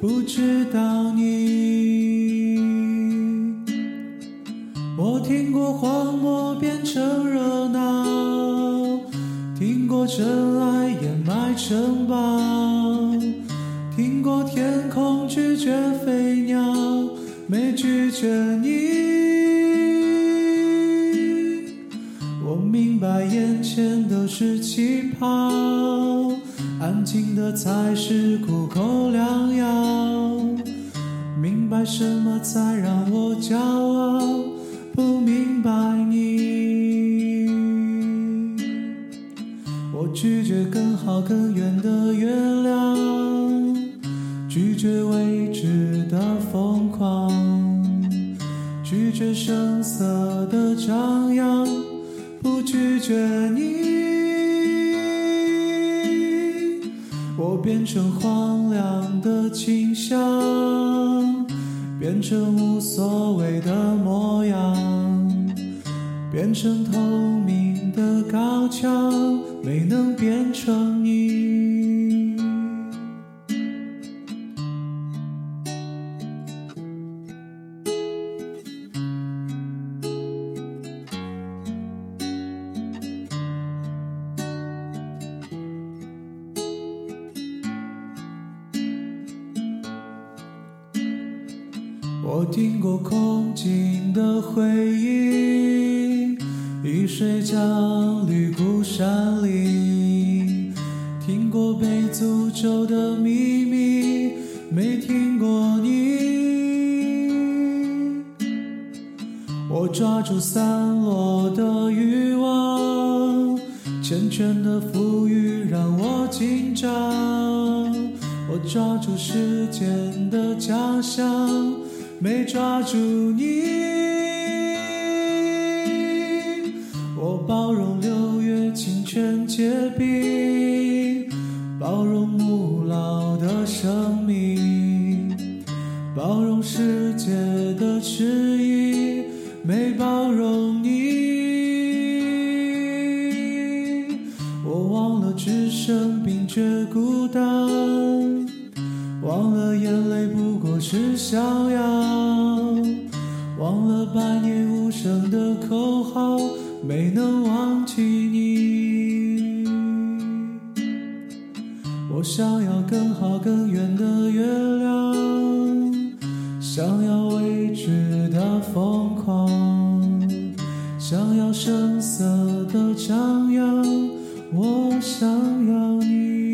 不知道你，我听过荒漠变成热闹，听过尘埃掩埋城堡，听过天空拒绝飞鸟，没拒绝你。我明白眼前都是气泡，安静的才是苦口良药。明白什么才让我骄傲，不明白你。我拒绝更好更远的月亮，拒绝未知的疯狂，拒绝声色的张扬。不拒绝你，变成荒凉的景象，变成无所谓的模样，变成透明的高墙，没能变成你。我听过空境的回音，雨水降绿孤山林；听过被诅咒的秘密，没听过你。我抓住散落的欲望，缱绻的富裕让我紧张。我抓住时间的假象。没抓住你，我包容六月清泉结冰，包容暮老的生命，包容世界的迟疑，没包容你。我忘了置身冰绝孤单，忘了眼泪不过是逍遥。忘了百年无声的口号，没能忘记你。我想要更好更远的月亮，想要未知的疯狂，想要声色的张扬，我想要你。